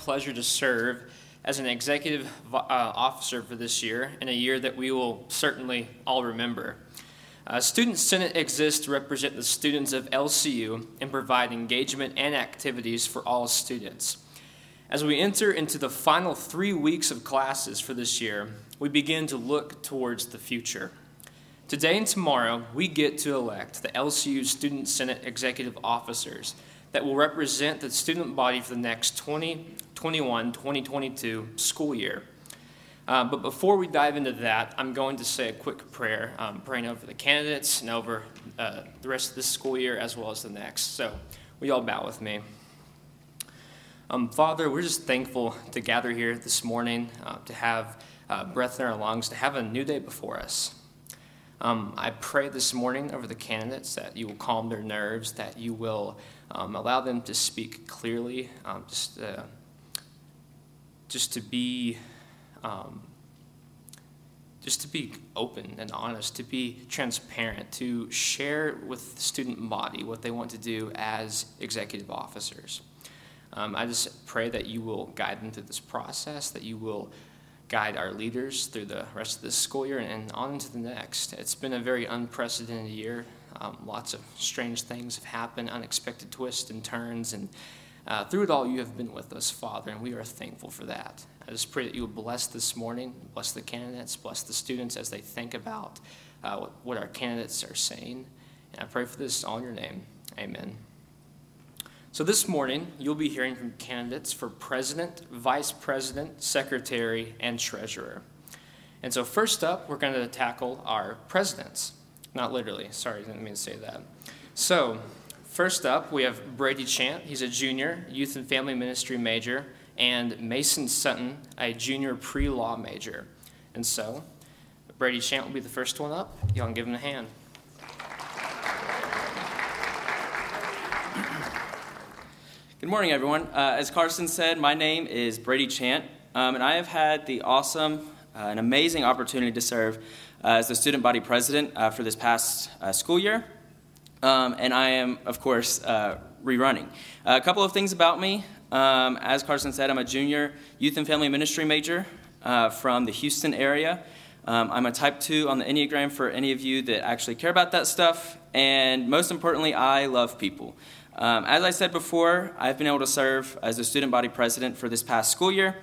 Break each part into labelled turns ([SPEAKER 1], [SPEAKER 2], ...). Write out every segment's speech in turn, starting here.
[SPEAKER 1] pleasure to serve as an executive uh, officer for this year, in a year that we will certainly all remember. Uh, Student Senate exists to represent the students of LCU and provide engagement and activities for all students. As we enter into the final three weeks of classes for this year, we begin to look towards the future. Today and tomorrow, we get to elect the LCU Student Senate executive officers that will represent the student body for the next 2021 2022 school year. Uh, but before we dive into that, I'm going to say a quick prayer, um, praying over the candidates and over uh, the rest of this school year as well as the next. So, we all bow with me? Um, Father, we're just thankful to gather here this morning, uh, to have uh, breath in our lungs, to have a new day before us. Um, I pray this morning over the candidates that you will calm their nerves, that you will um, allow them to speak clearly, um, just, uh, just to be. Um, just to be open and honest, to be transparent, to share with the student body what they want to do as executive officers. Um, I just pray that you will guide them through this process, that you will guide our leaders through the rest of this school year and on into the next. It's been a very unprecedented year. Um, lots of strange things have happened, unexpected twists and turns, and uh, through it all, you have been with us, Father, and we are thankful for that. I just pray that you would bless this morning, bless the candidates, bless the students as they think about uh, what, our candidates are saying. And I pray for this all in your name. Amen. So, this morning, you'll be hearing from candidates for president, vice president, secretary, and treasurer. And so, first up, we're going to tackle our presidents. Not literally, sorry, I didn't mean to say that. So, first up, we have Brady Chant. He's a junior, youth and family ministry major, and Mason Sutton, a junior pre law major. And so, Brady Chant will be the first one up. Y'all can give him a hand.
[SPEAKER 2] Good morning, everyone. Uh, as Carson said, my name is Brady Chant, um, and I have had the awesome uh, and amazing opportunity to serve uh, as the student body president uh, for this past uh, school year. Um, and I am, of course, uh, rerunning. a couple of things about me. Um, as Carson said, I'm a junior youth and family ministry major from the Houston area. Um, I'm a type 2 on the Enneagram for any of you that actually care about that stuff. And most importantly, I love people. Um, as I said before, I've been able to serve as a student body president for this past school year.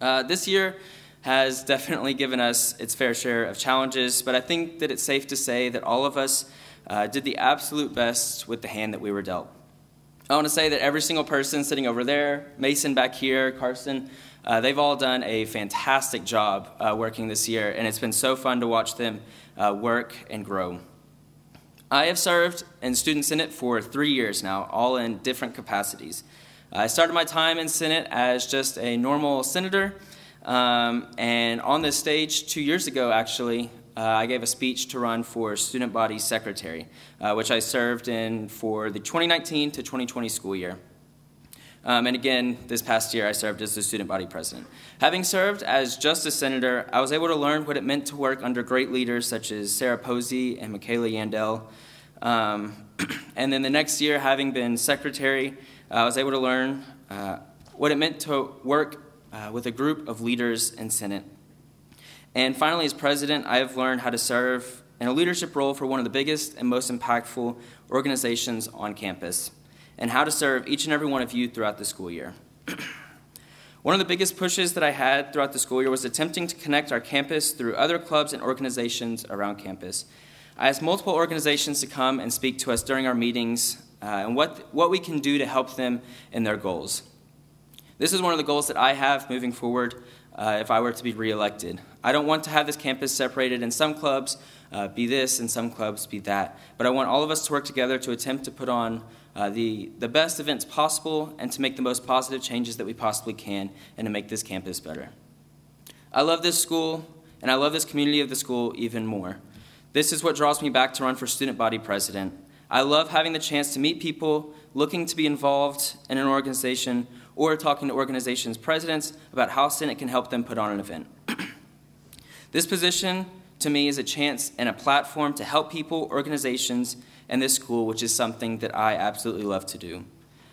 [SPEAKER 2] Uh, this year has definitely given us its fair share of challenges, but I think that it's safe to say that all of us uh, did the absolute best with the hand that we were dealt. I want to say that every single person sitting over there, Mason back here, Carson, uh, they've all done a fantastic job uh, working this year, and it's been so fun to watch them uh, work and grow. I have served in Student Senate for three years now, all in different capacities. I started my time in Senate as just a normal senator, um, and on this stage two years ago, actually, uh, I gave a speech to run for student body secretary, uh, which I served in for the 2019 to 2020 school year. Um, and again, this past year, I served as the student body president. Having served as just a senator, I was able to learn what it meant to work under great leaders such as Sarah Posey and Michaela Yandel. Um, and then the next year, having been secretary, I was able to learn uh, what it meant to work uh, with a group of leaders in Senate. And finally, as president, I have learned how to serve in a leadership role for one of the biggest and most impactful organizations on campus and how to serve each and every one of you throughout the school year. one of the biggest pushes that I had throughout the school year was attempting to connect our campus through other clubs and organizations around campus. I asked multiple organizations to come and speak to us during our meetings uh, and what, what we can do to help them in their goals. This is one of the goals that I have moving forward uh, if I were to be reelected. I don't want to have this campus separated in some clubs uh, be this and some clubs be that, but I want all of us to work together to attempt to put on uh, the, the best events possible and to make the most positive changes that we possibly can and to make this campus better. I love this school, and I love this community of the school even more. This is what draws me back to run for student body president. I love having the chance to meet people looking to be involved in an organization or talking to organizations' presidents about how Senate can help them put on an event. this position to me is a chance and a platform to help people, organizations, and this school, which is something that I absolutely love to do.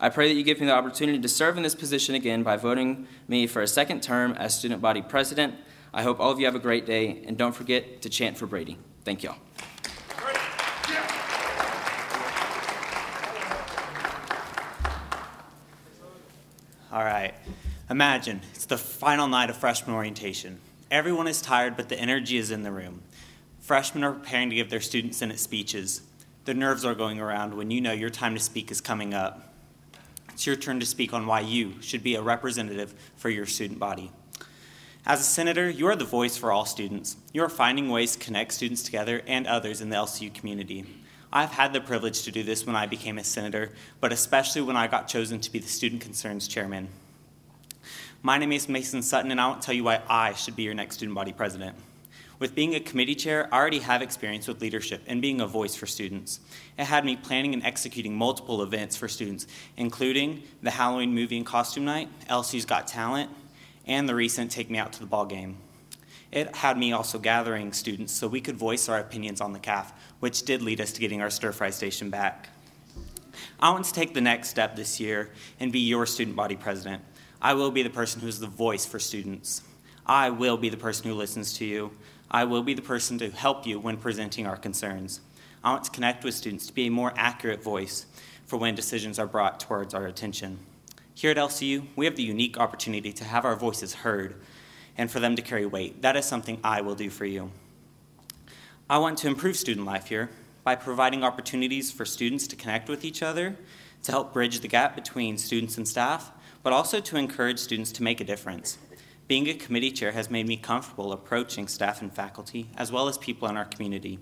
[SPEAKER 2] I pray that you give me the opportunity to serve in this position again by voting me for a second term as student body president. I hope all of you have a great day, and don't forget to chant for Brady. Thank you all.
[SPEAKER 3] All right. Imagine it's the final night of freshman orientation. Everyone is tired, but the energy is in the room. Freshmen are preparing to give their student senate speeches. The nerves are going around when you know your time to speak is coming up. It's your turn to speak on why you should be a representative for your student body. As a senator, you are the voice for all students. You are finding ways to connect students together and others in the LCU community. I've had the privilege to do this when I became a senator, but especially when I got chosen to be the Student Concerns Chairman. My name is Mason Sutton, and I want to tell you why I should be your next student body president. With being a committee chair, I already have experience with leadership and being a voice for students. It had me planning and executing multiple events for students, including the Halloween movie and costume night, LCU's Got Talent, and the recent Take Me Out to the Ball game. It had me also gathering students so we could voice our opinions on the CAF, which did lead us to getting our stir fry station back. I want to take the next step this year and be your student body president. I will be the person who is the voice for students. I will be the person who listens to you. I will be the person to help you when presenting our concerns. I want to connect with students to be a more accurate voice for when decisions are brought towards our attention. Here at LCU, we have the unique opportunity to have our voices heard and for them to carry weight. That is something I will do for you. I want to improve student life here by providing opportunities for students to connect with each other, to help bridge the gap between students and staff, but also to encourage students to make a difference. Being a committee chair has made me comfortable approaching staff and faculty, as well as people in our community.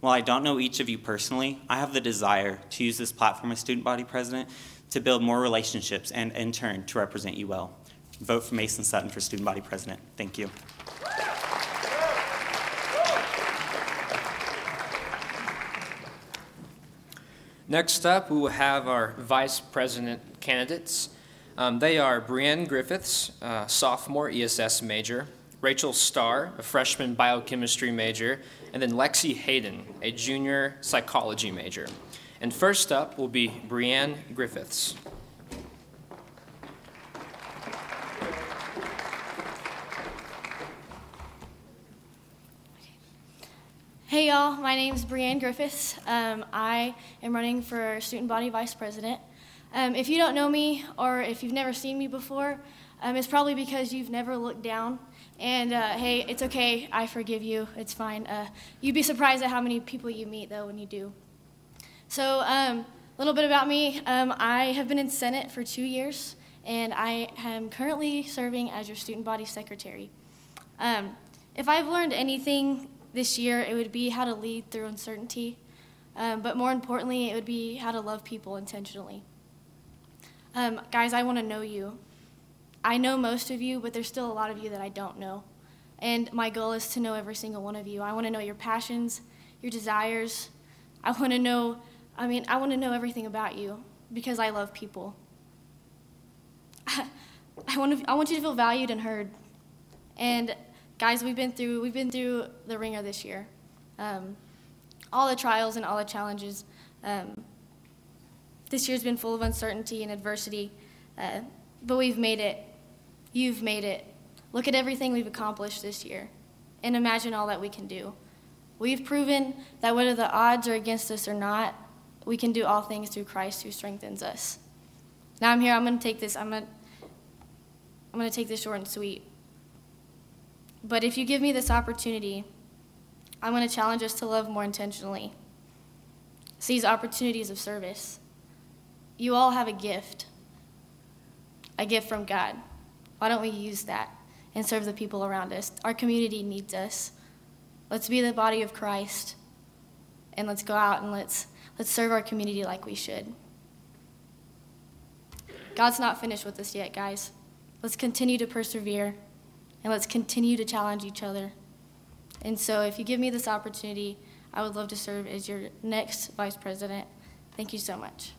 [SPEAKER 3] While I don't know each of you personally, I have the desire to use this platform as student body president to build more relationships and, in turn, to represent you well. Vote for Mason Sutton for student body president. Thank you.
[SPEAKER 1] Next up, we will have our vice president candidates. Um, they are Brienne Griffiths, uh, sophomore ESS major, Rachel Starr, a freshman biochemistry major, and then Lexi Hayden, a junior psychology major. And first up will be Brienne Griffiths.
[SPEAKER 4] Hey y'all, my name is Brienne Griffiths. Um, I am running for student body vice president. Um, if you don't know me or if you've never seen me before, um, it's probably because you've never looked down. And uh, hey, it's okay, I forgive you, it's fine. Uh, you'd be surprised at how many people you meet though when you do. So, a um, little bit about me um, I have been in Senate for two years, and I am currently serving as your student body secretary. Um, if I've learned anything this year, it would be how to lead through uncertainty. Um, but more importantly, it would be how to love people intentionally. Um, guys, I want to know you. I know most of you, but there's still a lot of you that I don't know. And my goal is to know every single one of you. I want to know your passions, your desires. I want to know, I mean, I want to know everything about you because I love people. I want, to, I want you to feel valued and heard. And guys, we've been through we've been through the ringer this year. Um, all the trials and all the challenges. Um, this year's been full of uncertainty and adversity, uh, but we've made it. You've made it. Look at everything we've accomplished this year, and imagine all that we can do. We've proven that whether the odds are against us or not, we can do all things through Christ who strengthens us. Now I'm here. I'm going to take this. I'm going to. I'm going to take this short and sweet. But if you give me this opportunity, I'm going to challenge us to love more intentionally. Seize opportunities of service. You all have a gift, a gift from God. Why don't we use that and serve the people around us? Our community needs us. Let's be the body of Christ and let's go out and let's, let's serve our community like we should. God's not finished with us yet, guys. Let's continue to persevere and let's continue to challenge each other. And so, if you give me this opportunity, I would love to serve as your next vice president. Thank you so much.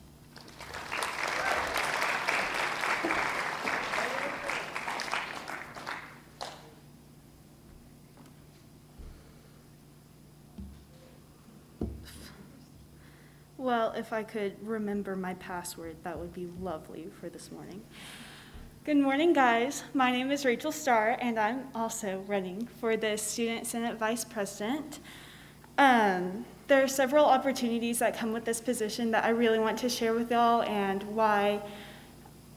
[SPEAKER 5] Well, if I could remember my password, that would be lovely for this morning. Good morning, guys. My name is Rachel Starr, and I'm also running for the Student Senate Vice President. Um, there are several opportunities that come with this position that I really want to share with y'all, and why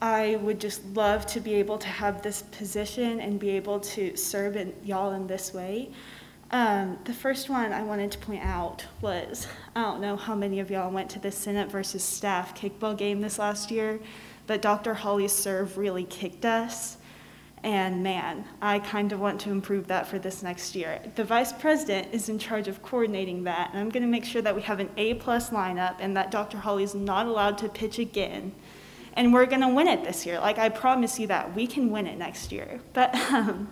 [SPEAKER 5] I would just love to be able to have this position and be able to serve in, y'all in this way. Um, the first one I wanted to point out was I don't know how many of y'all went to the Senate versus staff kickball game this last year, but Dr. Holly's serve really kicked us. And man, I kind of want to improve that for this next year. The vice president is in charge of coordinating that, and I'm going to make sure that we have an A plus lineup and that Dr. Holly's not allowed to pitch again. And we're going to win it this year. Like I promise you that we can win it next year. But um,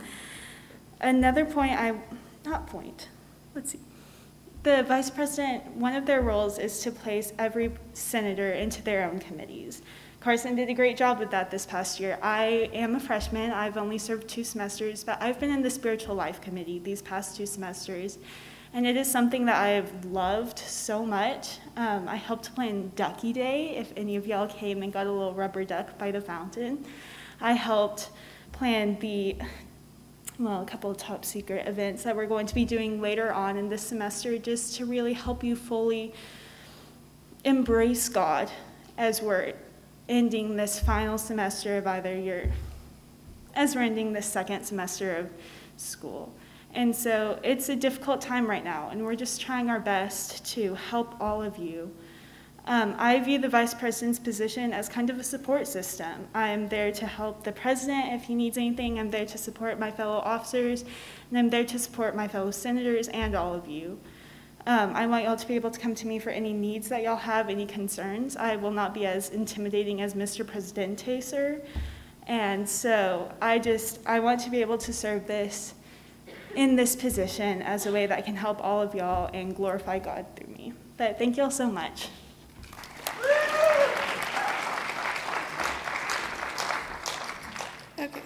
[SPEAKER 5] another point I not point. Let's see. The vice president, one of their roles is to place every senator into their own committees. Carson did a great job with that this past year. I am a freshman. I've only served two semesters, but I've been in the spiritual life committee these past two semesters. And it is something that I've loved so much. Um, I helped plan Ducky Day, if any of y'all came and got a little rubber duck by the fountain. I helped plan the well, a couple of top secret events that we're going to be doing later on in this semester just to really help you fully embrace God as we're ending this final semester of either your, as we're ending this second semester of school. And so it's a difficult time right now, and we're just trying our best to help all of you um, I view the vice president's position as kind of a support system. I'm there to help the president if he needs anything. I'm there to support my fellow officers, and I'm there to support my fellow senators and all of you. Um, I want y'all to be able to come to me for any needs that y'all have, any concerns. I will not be as intimidating as Mr. Presidente, sir. And so I just, I want to be able to serve this in this position as a way that can help all of y'all and glorify God through me. But thank y'all so much.
[SPEAKER 6] Okay.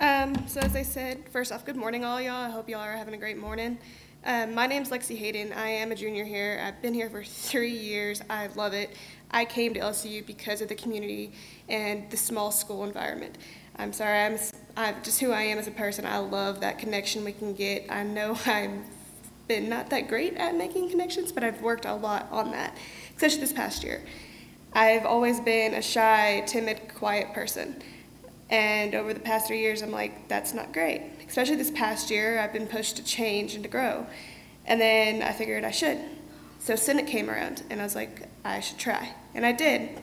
[SPEAKER 6] Um, so as I said, first off, good morning, all y'all. I hope y'all are having a great morning. Um, my name's Lexi Hayden. I am a junior here. I've been here for three years. I love it. I came to LCU because of the community and the small school environment. I'm sorry, I'm, I'm just who I am as a person. I love that connection we can get. I know I've been not that great at making connections, but I've worked a lot on that, especially this past year. I've always been a shy, timid, quiet person. And over the past three years, I'm like, that's not great. Especially this past year, I've been pushed to change and to grow. And then I figured I should. So Senate came around, and I was like, I should try. And I did.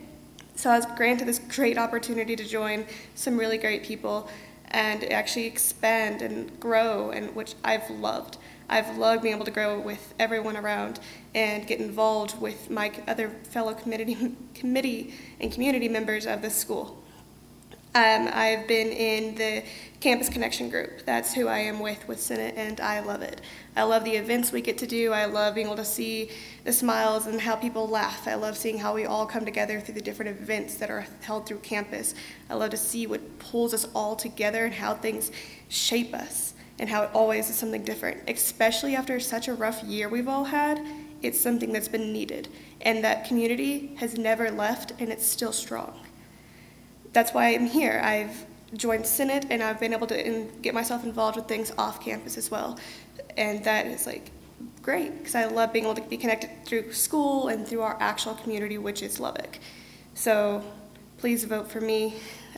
[SPEAKER 6] So I was granted this great opportunity to join some really great people and actually expand and grow, and which I've loved. I've loved being able to grow with everyone around and get involved with my other fellow committee, committee and community members of this school. Um, I've been in the Campus Connection group. That's who I am with with Senate, and I love it. I love the events we get to do. I love being able to see the smiles and how people laugh. I love seeing how we all come together through the different events that are held through campus. I love to see what pulls us all together and how things shape us and how it always is something different, especially after such a rough year we've all had. It's something that's been needed, and that community has never left, and it's still strong. That's why I'm here. I've joined Senate, and I've been able to in, get myself involved with things off campus as well, and that is like great because I love being able to be connected through school and through our actual community, which is Lubbock. So please vote for me.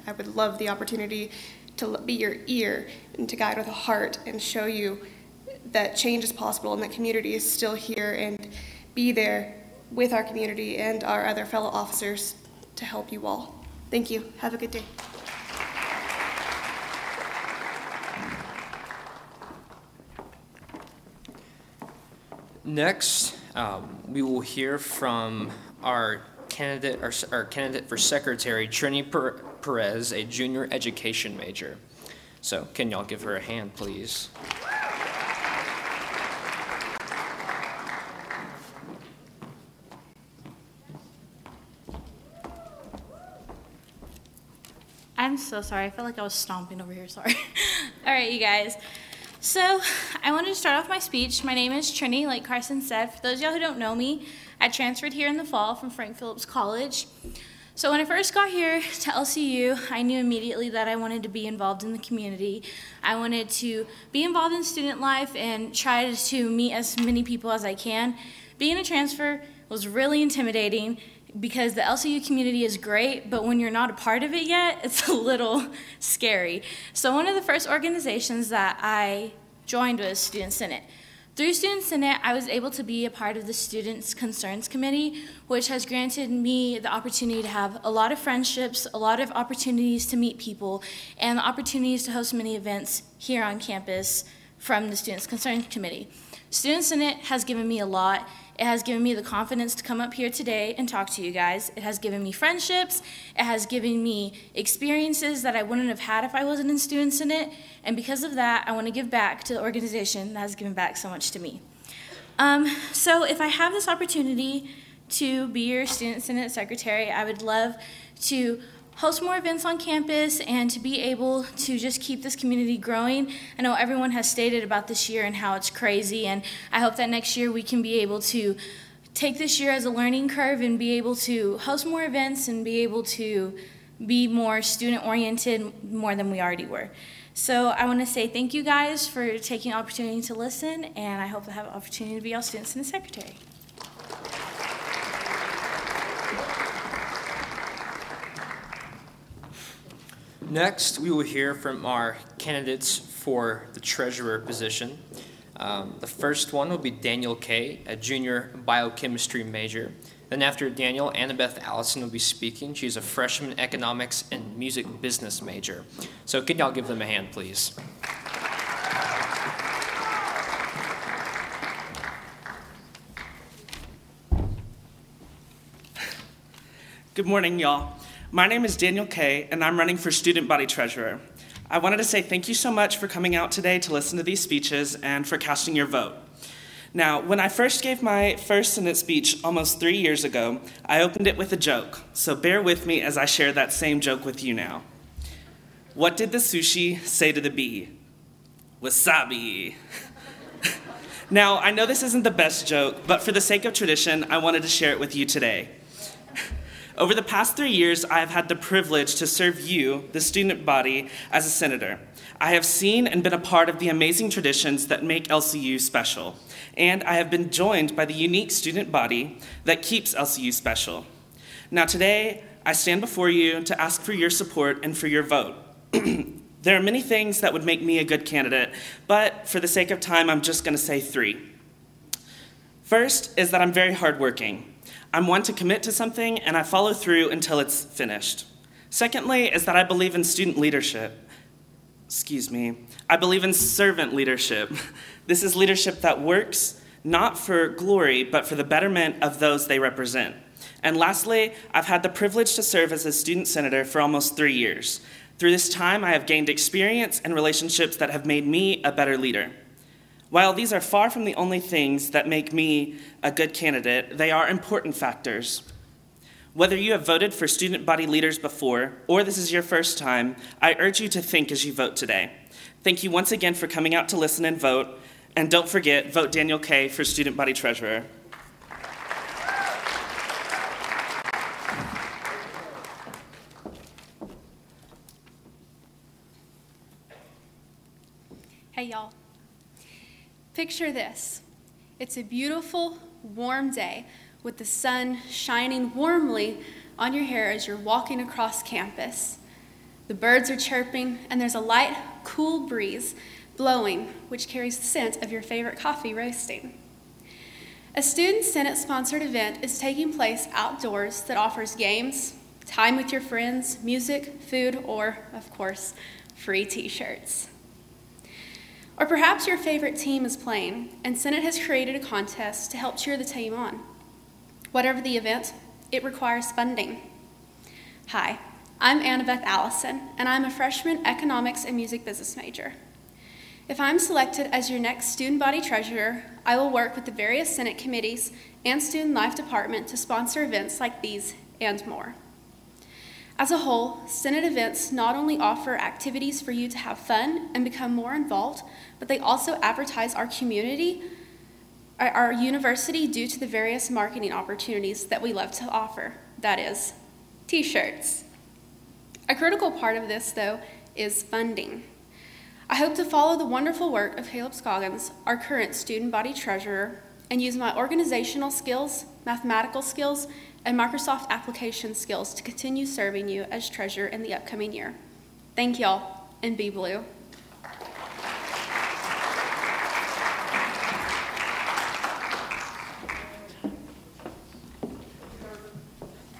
[SPEAKER 6] I would love the opportunity to be your ear and to guide with a heart and show you that change is possible and that community is still here and be there with our community and our other fellow officers to help you all. Thank you. Have a good day.
[SPEAKER 1] Next, um, we will hear from our candidate, our, our candidate for secretary, Trini Perez, a junior education major. So, can y'all give her a hand, please?
[SPEAKER 7] So sorry. I felt like I was stomping over here. Sorry. All right, you guys. So, I wanted to start off my speech. My name is Trini, like Carson said. For those of y'all who don't know me, I transferred here in the fall from Frank Phillips College. So when I first got here to LCU, I knew immediately that I wanted to be involved in the community. I wanted to be involved in student life and try to meet as many people as I can. Being a transfer was really intimidating because the LCU community is great, but when you're not a part of it yet, it's a little scary. So one of the first organizations that I joined was Student Senate. Through Student Senate, I was able to be a part of the Students' Concerns Committee, which has granted me the opportunity to have a lot of friendships, a lot of opportunities to meet people, and the opportunities to host many events here on campus from the Students' Concerns Committee. Student Senate has given me a lot. It has given me the confidence to come up here today and talk to you guys. It has given me friendships. It has given me experiences that I wouldn't have had if I wasn't in Student Senate. And because of that, I want to give back to the organization that has given back so much to me. Um, so if I have this opportunity to be your Student Senate Secretary, I would love to host more events on campus and to be able to just keep this community growing. I know everyone has stated about this year and how it's crazy, and I hope that next year we can be able to take this year as a learning curve and be able to host more events and be able to be more student oriented more than we already were. So I want to say thank you guys for taking the opportunity to listen, and I hope to have opportunity to be all students and the secretary.
[SPEAKER 1] Next, we will hear from our candidates for the treasurer position. Um, the first one will be Daniel Kay, a junior biochemistry major. Then, after Daniel, Annabeth Allison will be speaking. She's a freshman economics and music business major. So, can y'all give them a hand, please?
[SPEAKER 8] Good morning, y'all. My name is Daniel Kay, and I'm running for Student Body Treasurer. I wanted to say thank you so much for coming out today to listen to these speeches and for casting your vote. Now, when I first gave my first Senate speech almost three years ago, I opened it with a joke, so bear with me as I share that same joke with you now. What did the sushi say to the bee? Wasabi. now, I know this isn't the best joke, but for the sake of tradition, I wanted to share it with you today. Over the past three years, I have had the privilege to serve you, the student body, as a senator. I have seen and been a part of the amazing traditions that make LCU special, and I have been joined by the unique student body that keeps LCU special. Now, today, I stand before you to ask for your support and for your vote. there are many things that would make me a good candidate, but for the sake of time, I'm just going to say three. First is that I'm very hardworking. I'm one to commit to something and I follow through until it's finished. Secondly, is that I believe in student leadership. Excuse me. I believe in servant leadership. This is leadership that works not for glory, but for the betterment of those they represent. And lastly, I've had the privilege to serve as a student senator for almost three years. Through this time, I have gained experience and relationships that have made me a better leader. While these are far from the only things that make me a good candidate, they are important factors. Whether you have voted for student body leaders before or this is your first time, I urge you to think as you vote today. Thank you once again for coming out to listen and vote. And don't forget, vote Daniel Kay for student body treasurer.
[SPEAKER 9] Hey, y'all. Picture this it's a beautiful, warm day with the sun shining warmly on your hair as you're walking across campus. The birds are chirping, and there's a light, cool breeze blowing, which carries the scent of your favorite coffee roasting. A student Senate sponsored event is taking place outdoors that offers games, time with your friends, music, food, or, of course, free t shirts. Or perhaps your favorite team is playing, and Senate has created a contest to help cheer the team on. Whatever the event, it requires funding. Hi, I'm Annabeth Allison, and I'm a freshman economics and music business major. If I'm selected as your next student body treasurer, I will work with the various Senate committees and student life department to sponsor events like these and more. As a whole, Senate events not only offer activities for you to have fun and become more involved, but they also advertise our community our- university due to the various marketing opportunities that we love to offer. That is, t shirts. A critical part of this, though, is funding. I hope to follow the wonderful work of Caleb Scoggins, our current student body treasurer, and use my organizational skills, mathematical skills, and Microsoft application skills to continue serving you as treasurer in the upcoming year. Thank y'all, and be blue.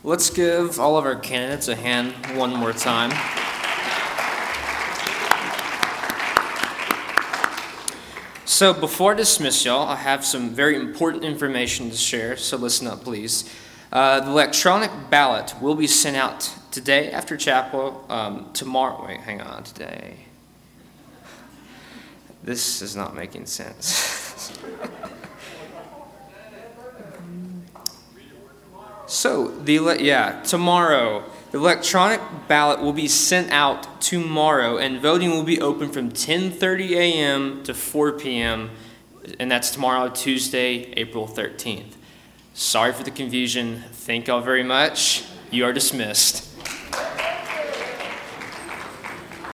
[SPEAKER 1] Let's give all of our candidates a hand one more time. So, before I dismiss y'all, I have some very important information to share, so listen up, please. Uh, the electronic ballot will be sent out today after chapel, um, tomorrow. Wait, hang on, today. This is not making sense. So the ele- yeah tomorrow the electronic ballot will be sent out tomorrow and voting will be open from 10:30 a.m. to 4 p.m. and that's tomorrow Tuesday April 13th. Sorry for the confusion. Thank y'all very much. You are dismissed.